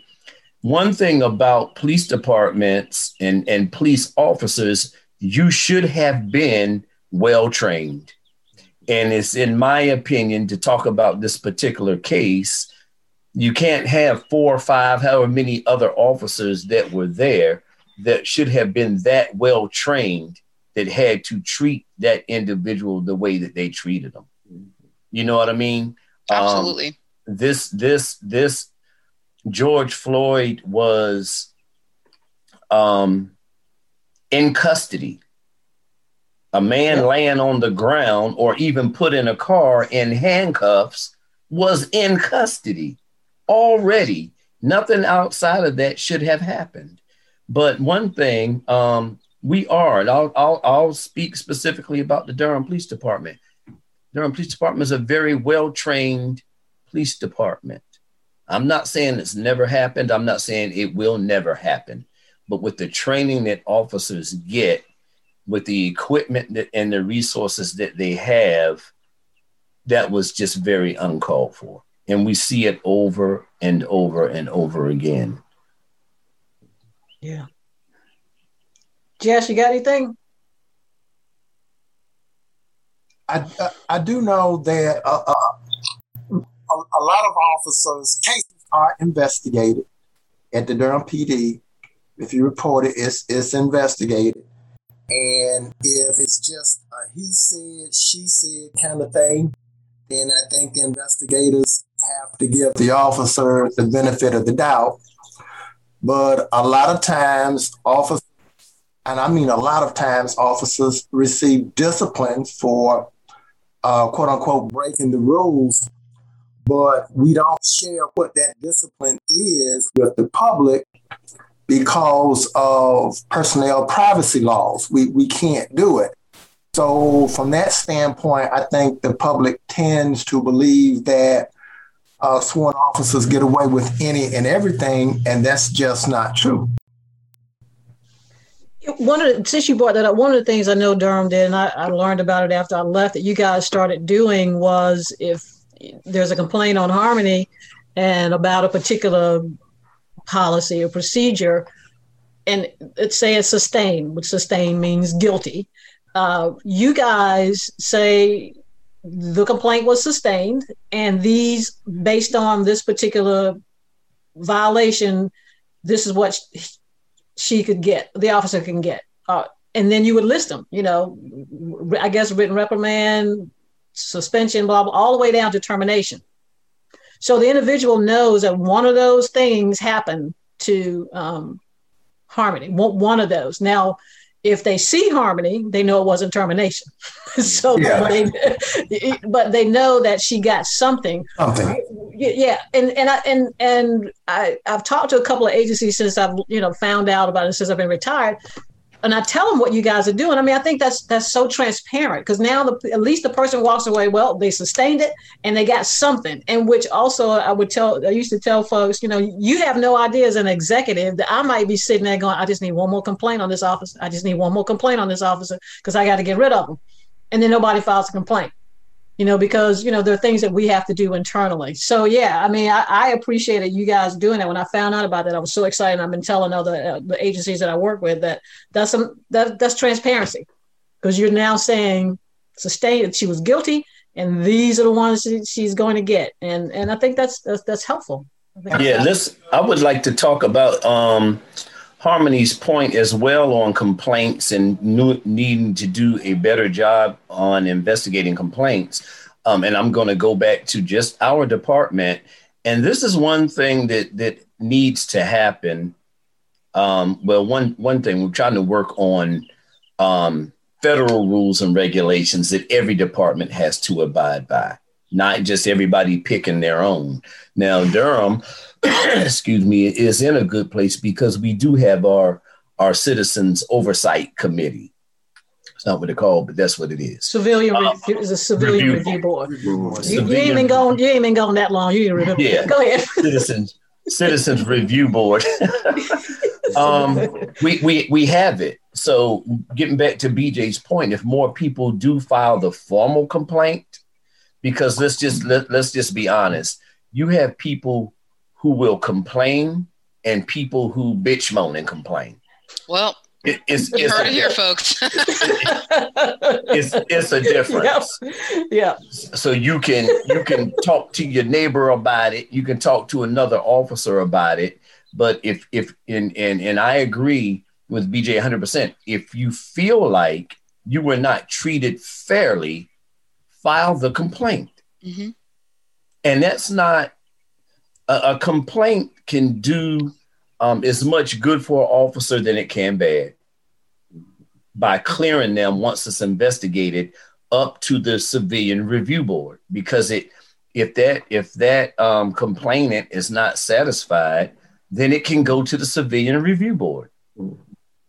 One thing about police departments and, and police officers, you should have been well trained. And it's in my opinion to talk about this particular case. You can't have four or five, however many other officers that were there that should have been that well trained that had to treat that individual the way that they treated them. You know what I mean? Um, absolutely this this this George Floyd was um in custody. A man Yeah. laying on the ground or even put in a car in handcuffs was in custody already. Nothing outside of that should have happened. But one thing, um, we are, and I'll, I'll, I'll speak specifically about the Durham Police Department. Durham Police Department is a very well trained police department. I'm not saying it's never happened. I'm not saying it will never happen. But with the training that officers get, with the equipment that, and the resources that they have, that was just very uncalled for. And we see it over and over and over again. Yeah. Jess, you got anything? I, I, I do know that uh, uh, a, a lot of officers' cases are investigated at the Durham PD. If you report it, it's, it's investigated. And if it's just a he said, she said kind of thing, then I think the investigators have to give the officer the benefit of the doubt. But a lot of times, officers, and I mean a lot of times, officers receive discipline for uh, quote unquote breaking the rules, but we don't share what that discipline is with the public because of personnel privacy laws. We, we can't do it. So, from that standpoint, I think the public tends to believe that uh, sworn officers get away with any and everything, and that's just not true. One of the, since you brought that up, one of the things I know Durham did, and I, I learned about it after I left, that you guys started doing was if there's a complaint on Harmony and about a particular policy or procedure, and let's say it's sustained, which sustained means guilty. Uh, you guys say the complaint was sustained, and these, based on this particular violation, this is what she could get, the officer can get. Uh, and then you would list them, you know, I guess written reprimand, suspension, blah, blah, all the way down to termination. So the individual knows that one of those things happened to um, Harmony, one of those. Now, if they see harmony, they know it wasn't termination. so, yeah. they, but they know that she got something. Something. Yeah, and and I and and I I've talked to a couple of agencies since I've you know found out about it since I've been retired, and I tell them what you guys are doing. I mean, I think that's that's so transparent because now the, at least the person walks away. Well, they sustained it and they got something. And which also I would tell. I used to tell folks, you know, you have no idea as an executive that I might be sitting there going, I just need one more complaint on this officer. I just need one more complaint on this officer because I got to get rid of them. And then nobody files a complaint you know, because, you know, there are things that we have to do internally. So, yeah, I mean, I, I appreciated you guys doing that. When I found out about that, I was so excited. I've been telling other uh, the agencies that I work with that that's some that that's transparency because you're now saying sustained that she was guilty and these are the ones she's going to get and and i think that's that's, that's helpful yeah let's i would like to talk about um Harmony's point as well on complaints and new, needing to do a better job on investigating complaints. Um, and I'm going to go back to just our department. And this is one thing that that needs to happen. Um, well, one one thing we're trying to work on um, federal rules and regulations that every department has to abide by, not just everybody picking their own. Now, Durham excuse me, is in a good place because we do have our our citizens oversight committee. It's not what they call, but that's what it is. Civilian uh, review is a civilian review, review board. You, you, ain't been going. You ain't been going that long. You remember? Yeah. Go ahead. citizens Citizens Review Board. um, we we we have it. So getting back to BJ's point, if more people do file the formal complaint, because let's just let, let's just be honest, you have people who will complain and people who bitch moan and complain. Well, it, it's, it's heard it here, folks. it's it's a difference. Yep. Yeah. So you can you can talk to your neighbor about it. You can talk to another officer about it. But if if and and and I agree with BJ 100. percent If you feel like you were not treated fairly, file the complaint. Mm-hmm. And that's not a, a complaint can do um, as much good for an officer than it can bad by clearing them once it's investigated up to the civilian review board because it if that if that um, complainant is not satisfied then it can go to the civilian review board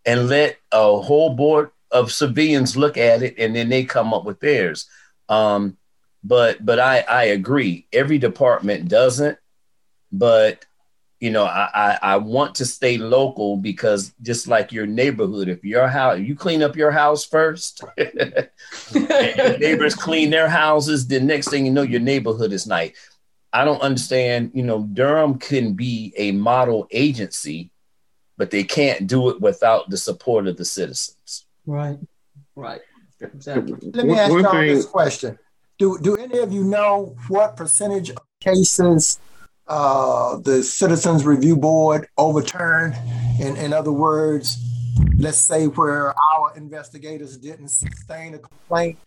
and let a whole board of civilians look at it and then they come up with theirs um, but but I, I agree. Every department doesn't but you know I, I, I want to stay local because just like your neighborhood if your house you clean up your house first your neighbors clean their houses the next thing you know your neighborhood is nice i don't understand you know durham can be a model agency but they can't do it without the support of the citizens. Right. Right exactly let me ask y'all this question do, do any of you know what percentage of cases uh, the Citizens Review Board overturned. In, in other words, let's say where our investigators didn't sustain a complaint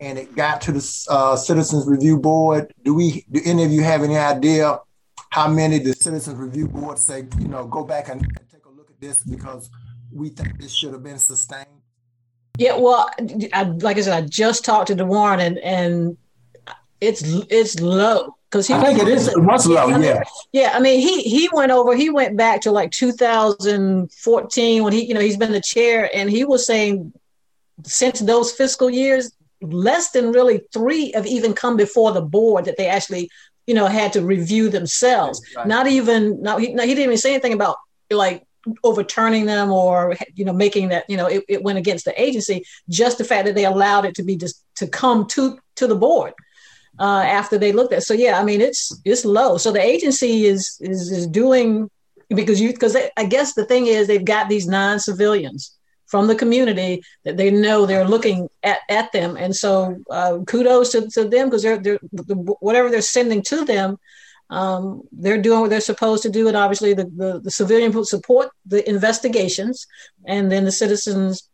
and it got to the uh, Citizens Review Board. Do we? Do any of you have any idea how many the Citizens Review Board say, you know, go back and, and take a look at this because we think this should have been sustained? Yeah, well, I, like I said, I just talked to DeWarren and and it's it's low because he. I think it is. It was low. Yeah. Yeah. yeah. I mean, he he went over. He went back to like 2014 when he, you know, he's been the chair, and he was saying since those fiscal years, less than really three have even come before the board that they actually, you know, had to review themselves. Right. Not even. No, he, he didn't even say anything about like overturning them or you know making that you know it, it went against the agency just the fact that they allowed it to be just to come to to the board uh, after they looked at. So yeah, I mean it's it's low. So the agency is is is doing because you because I guess the thing is they've got these non civilians from the community that they know they're looking at, at them, and so uh, kudos to, to them because they're they're whatever they're sending to them. Um, they're doing what they're supposed to do, and obviously the, the, the civilian support the investigations, and then the citizens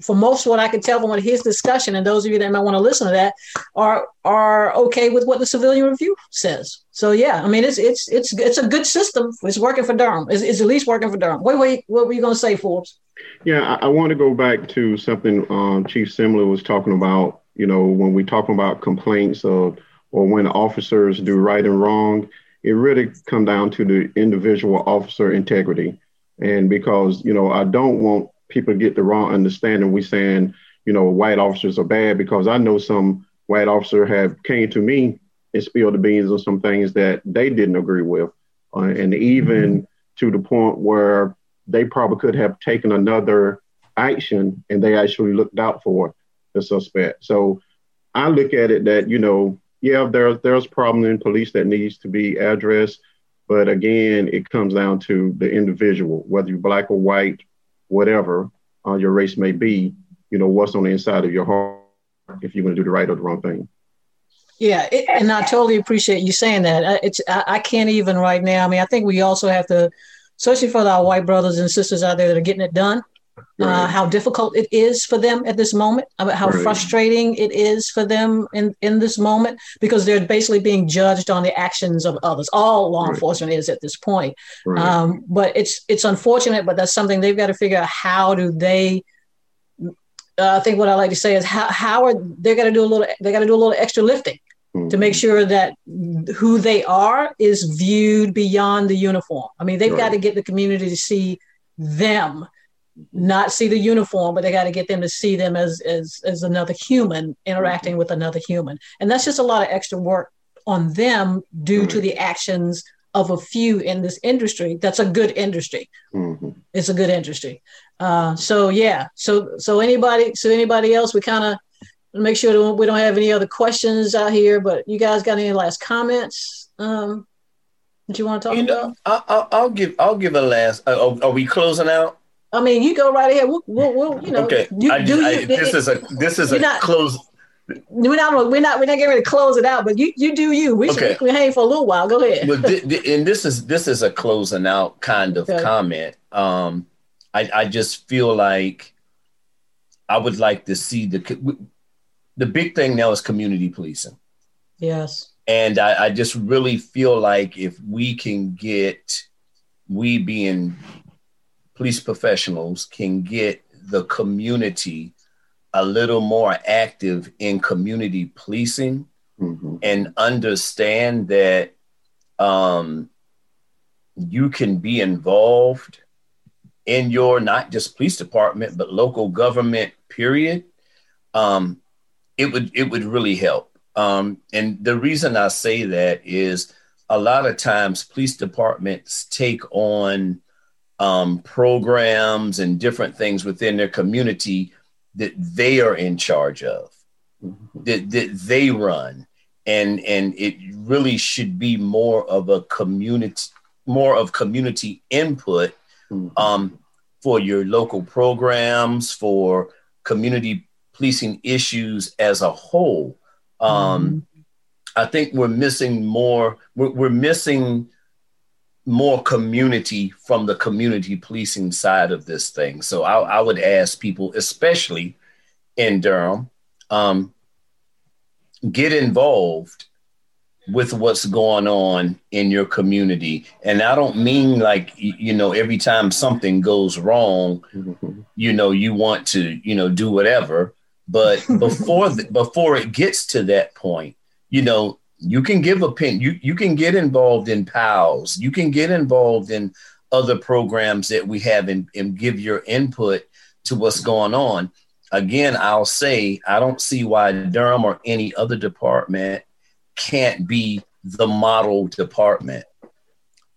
for most of what I could tell from what his discussion, and those of you that might want to listen to that, are are okay with what the civilian review says. So yeah, I mean it's it's it's it's a good system. It's working for Durham. It's, it's at least working for Durham. Wait, wait, what were you going to say, Forbes? Yeah, I, I want to go back to something um, Chief Simler was talking about. You know, when we talk about complaints of or when officers do right and wrong, it really come down to the individual officer integrity. And because you know, I don't want people to get the wrong understanding. We saying you know white officers are bad because I know some white officer have came to me and spilled the beans on some things that they didn't agree with, uh, and even mm-hmm. to the point where they probably could have taken another action and they actually looked out for the suspect. So I look at it that, you know, yeah, there's there's problem in police that needs to be addressed. But again, it comes down to the individual, whether you're black or white, whatever uh, your race may be, you know, what's on the inside of your heart if you're going to do the right or the wrong thing. Yeah, it, and I totally appreciate you saying that. It's I, I, can't even right now. I mean, I think we also have to especially for our white brothers and sisters out there that are getting it done. Uh, right. Uh, how difficult it is for them at this moment, how right. frustrating it is for them in, in this moment, because they're basically being judged on the actions of others. All law right. enforcement is at this point. Um, but it's it's unfortunate, but that's something they've got to figure out. How do they? Uh, I think what I like to say is how how are they got to do a little they got to do a little extra lifting to make sure that who they are is viewed beyond the uniform. I mean, they've got to get the community to see them, not see the uniform, but they got to get them to see them as as as another human interacting mm-hmm. with another human. And that's just a lot of extra work on them due right. to the actions of a few in this industry. That's a good industry. Mm-hmm. It's a good industry. Uh, so yeah. So so anybody so anybody else we kind of make sure that we don't have any other questions out here. But you guys got any last comments um, that you want to talk you know, about? I'll, I'll, give I'll give a last. Uh, are, are, we closing out? I mean, you go right ahead. We'll, we'll, we'll you know. Okay. You, I, do I, you, this it, is a this is a not, close. We're not we're not we're not getting ready to close it out, but you you do you. We okay. should we hang for a little while. Go ahead. well, th- th- and this is this is a closing out kind of okay. comment. Um, I I just feel like I would like to see the the big thing now is community policing. Yes. And I, I just really feel like if we can get, we being police professionals, can get the community a little more active in community policing mm-hmm. and understand that um, you can be involved in your not just police department but local government period um, it would it would really help. Um, and the reason I say that is a lot of times police departments take on um, programs and different things within their community that they are in charge of, mm-hmm. that, that they run. And, and it really should be more of a community, more of community input mm-hmm. um, for your local programs, for community policing issues as a whole. Um, mm-hmm. I think we're missing more. We're, we're, missing more community from the community policing side of this thing. So I, I would ask people, especially in Durham, um, get involved with what's going on in your community. And I don't mean like, you know, every time something goes wrong, mm-hmm. you know, you want to, you know, do whatever. But before the, before it gets to that point, you know, you can give opinion. You you can get involved in PALs. You can get involved in other programs that we have and, and give your input to what's going on. Again, I'll say I don't see why Durham or any other department can't be the model department.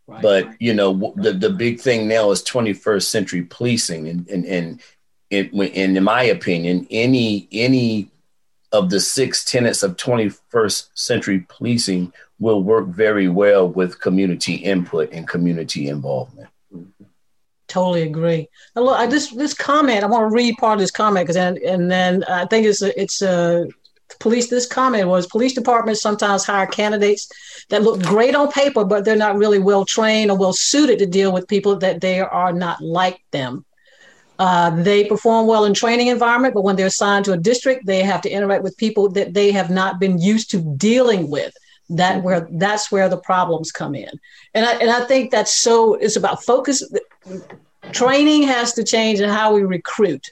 Right. But you know the, the big thing now is 21st century policing and, and, and in, in my opinion, any any of the six tenets of 21st century policing will work very well with community input and community involvement. Totally agree. Now, look, I, this this comment, I want to read part of this comment because and, and then I think it's a, it's a police. This comment was police departments sometimes hire candidates that look great on paper, but they're not really well trained or well suited to deal with people that they are not like them. Uh, they perform well in training environment, but when they're assigned to a district, they have to interact with people that they have not been used to dealing with. That mm-hmm. where that's where the problems come in, and I and I think that's so. It's about focus. training has to change in how we recruit.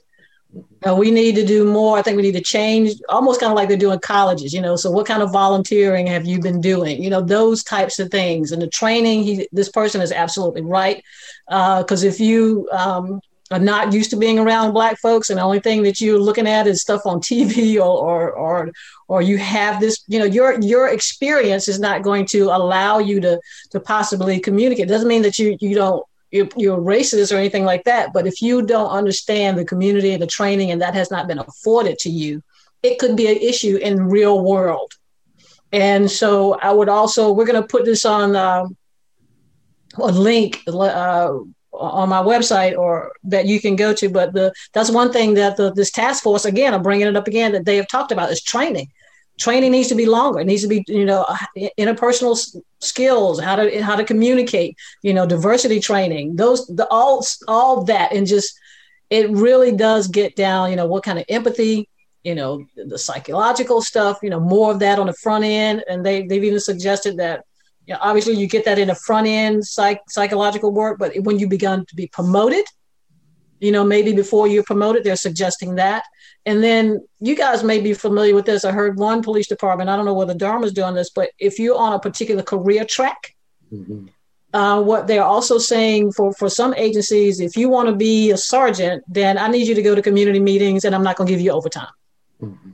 Uh, we need to do more. I think we need to change, almost kind of like they're doing colleges, you know. So, what kind of volunteering have you been doing? You know, those types of things. And the training, he, this person is absolutely right. Because uh, if you um, are not used to being around Black folks, and the only thing that you're looking at is stuff on TV, or or or, or you have this, you know, your your experience is not going to allow you to to possibly communicate. It doesn't mean that you you don't you're, you're racist or anything like that. But if you don't understand the community and the training, and that has not been afforded to you, it could be an issue in real world. And so I would also we're going to put this on um, a link uh, on my website or that you can go to. But the that's one thing that the, this task force again, I'm bringing it up again that they have talked about is training training needs to be longer. It needs to be, you know, uh, interpersonal skills, how to how to communicate, you know, diversity training, those the all all that, and just it really does get down, you know, what kind of empathy, you know, the psychological stuff, you know, more of that on the front end, and they they've even suggested that. You know, obviously, you get that in a front end psych, psychological work, but when you begun to be promoted, you know, maybe before you're promoted, they're suggesting that and then you guys may be familiar with this. I heard one police department, I don't know whether Durham is doing this, but if you're on a particular career track, mm-hmm. uh, what they're also saying for, for some agencies, if you want to be a sergeant, then I need you to go to community meetings and I'm not going to give you overtime. Mm-hmm.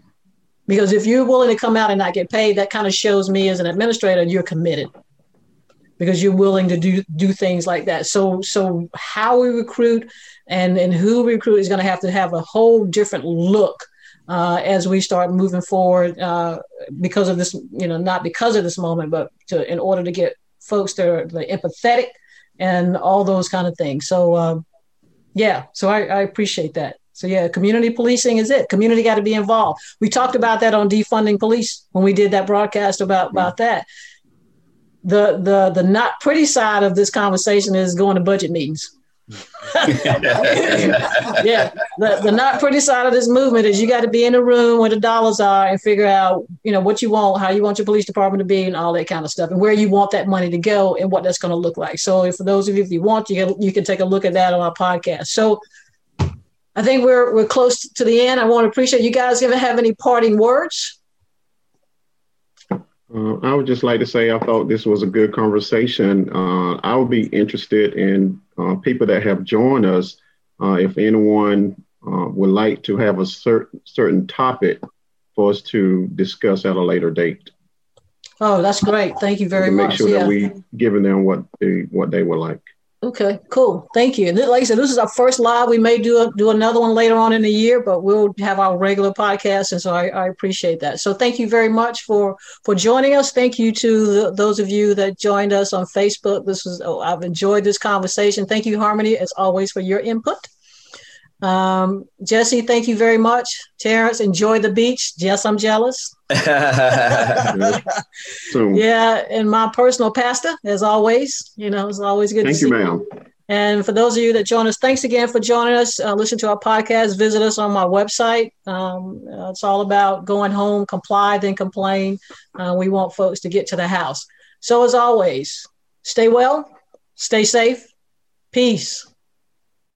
Because if you're willing to come out and not get paid, that kind of shows me as an administrator you're committed because you're willing to do do things like that. So so how we recruit and and who we recruit is going to have to have a whole different look uh, as we start moving forward uh, because of this, you know, not because of this moment, but to in order to get folks that are empathetic and all those kind of things. So uh, yeah, so I, I appreciate that. So yeah, community policing is it. Community got to be involved. We talked about that on defunding police when we did that broadcast about about that the the the not pretty side of this conversation is going to budget meetings. yeah, the, the not pretty side of this movement is you got to be in the room where the dollars are and figure out, you know, what you want, how you want your police department to be, and all that kind of stuff, and where you want that money to go and what that's going to look like. So, if for those of you, if you want, you can, you can take a look at that on our podcast. So, I think we're we're close to the end. I want to appreciate you guys. Ever have any parting words? Uh, I would just like to say I thought this was a good conversation. Uh, I would be interested in uh, people that have joined us. Uh, if anyone uh, would like to have a certain certain topic for us to discuss at a later date. Oh, that's great! Thank you very much. Make sure yeah. that we giving them what they what they would like. Okay, cool. Thank you. And like I said, this is our first live. We may do a, do another one later on in the year, but we'll have our regular podcast, and so I, I appreciate that. So thank you very much for for joining us. Thank you to the, those of you that joined us on Facebook. This was oh, I've enjoyed this conversation. Thank you, Harmony, as always, for your input. Um, Jesse, thank you very much. Terrence, enjoy the beach. Yes, I'm jealous. so, yeah, and my personal pastor, as always, you know, it's always good thank to you, see ma'am. you. And for those of you that join us, thanks again for joining us. Uh, listen to our podcast. Visit us on my website. Um, uh, it's all about going home, comply, then complain. Uh, we want folks to get to the house. So, as always, stay well, stay safe, peace.